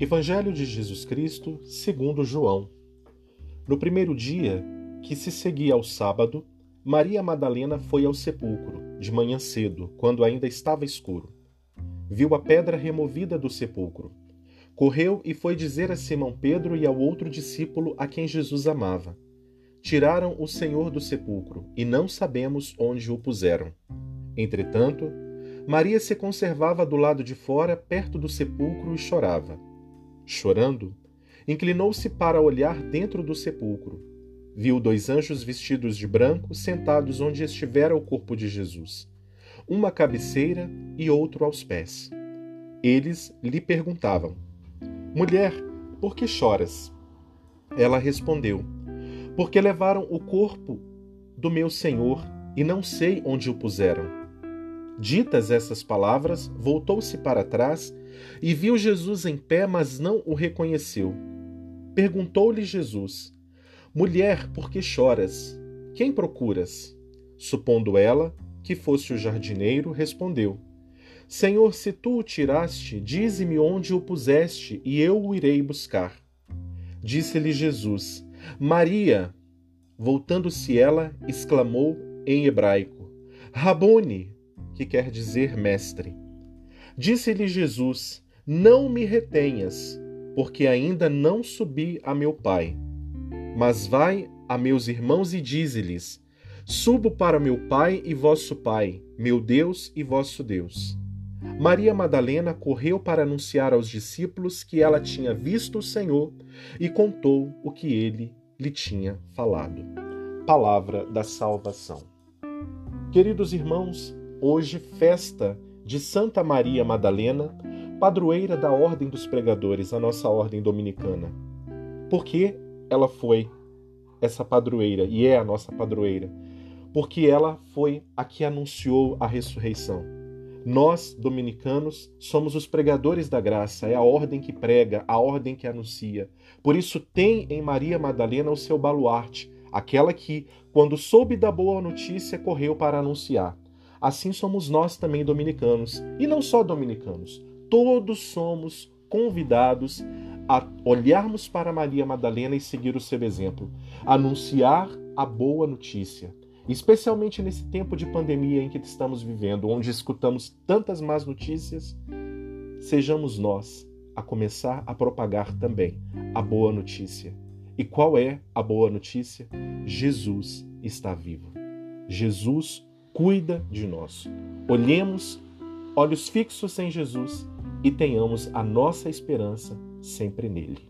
Evangelho de Jesus Cristo, segundo João. No primeiro dia, que se seguia ao sábado, Maria Madalena foi ao sepulcro, de manhã cedo, quando ainda estava escuro. Viu a pedra removida do sepulcro. Correu e foi dizer a Simão Pedro e ao outro discípulo a quem Jesus amava: Tiraram o Senhor do sepulcro e não sabemos onde o puseram. Entretanto, Maria se conservava do lado de fora, perto do sepulcro, e chorava. Chorando, inclinou-se para olhar dentro do sepulcro. Viu dois anjos vestidos de branco sentados onde estivera o corpo de Jesus, uma à cabeceira e outro aos pés. Eles lhe perguntavam: Mulher, por que choras? Ela respondeu: Porque levaram o corpo do meu senhor e não sei onde o puseram. Ditas essas palavras, voltou-se para trás e viu Jesus em pé, mas não o reconheceu. Perguntou-lhe Jesus: Mulher, por que choras? Quem procuras? Supondo ela que fosse o jardineiro, respondeu: Senhor, se tu o tiraste, dize-me onde o puseste, e eu o irei buscar. Disse-lhe Jesus: Maria. Voltando-se ela, exclamou em hebraico: Rabone, que quer dizer mestre. Disse-lhe Jesus: Não me retenhas, porque ainda não subi a meu Pai. Mas vai a meus irmãos e dize-lhes: Subo para meu Pai e vosso Pai, meu Deus e vosso Deus. Maria Madalena correu para anunciar aos discípulos que ela tinha visto o Senhor e contou o que ele lhe tinha falado. Palavra da salvação. Queridos irmãos, Hoje, festa de Santa Maria Madalena, padroeira da Ordem dos Pregadores, a nossa ordem dominicana. Por que ela foi essa padroeira e é a nossa padroeira? Porque ela foi a que anunciou a ressurreição. Nós, dominicanos, somos os pregadores da graça, é a ordem que prega, a ordem que anuncia. Por isso, tem em Maria Madalena o seu baluarte, aquela que, quando soube da boa notícia, correu para anunciar assim somos nós também dominicanos. E não só dominicanos, todos somos convidados a olharmos para Maria Madalena e seguir o seu exemplo, anunciar a boa notícia. Especialmente nesse tempo de pandemia em que estamos vivendo, onde escutamos tantas más notícias, sejamos nós a começar a propagar também a boa notícia. E qual é a boa notícia? Jesus está vivo. Jesus cuida de nós. Olhemos olhos fixos em Jesus e tenhamos a nossa esperança sempre nele.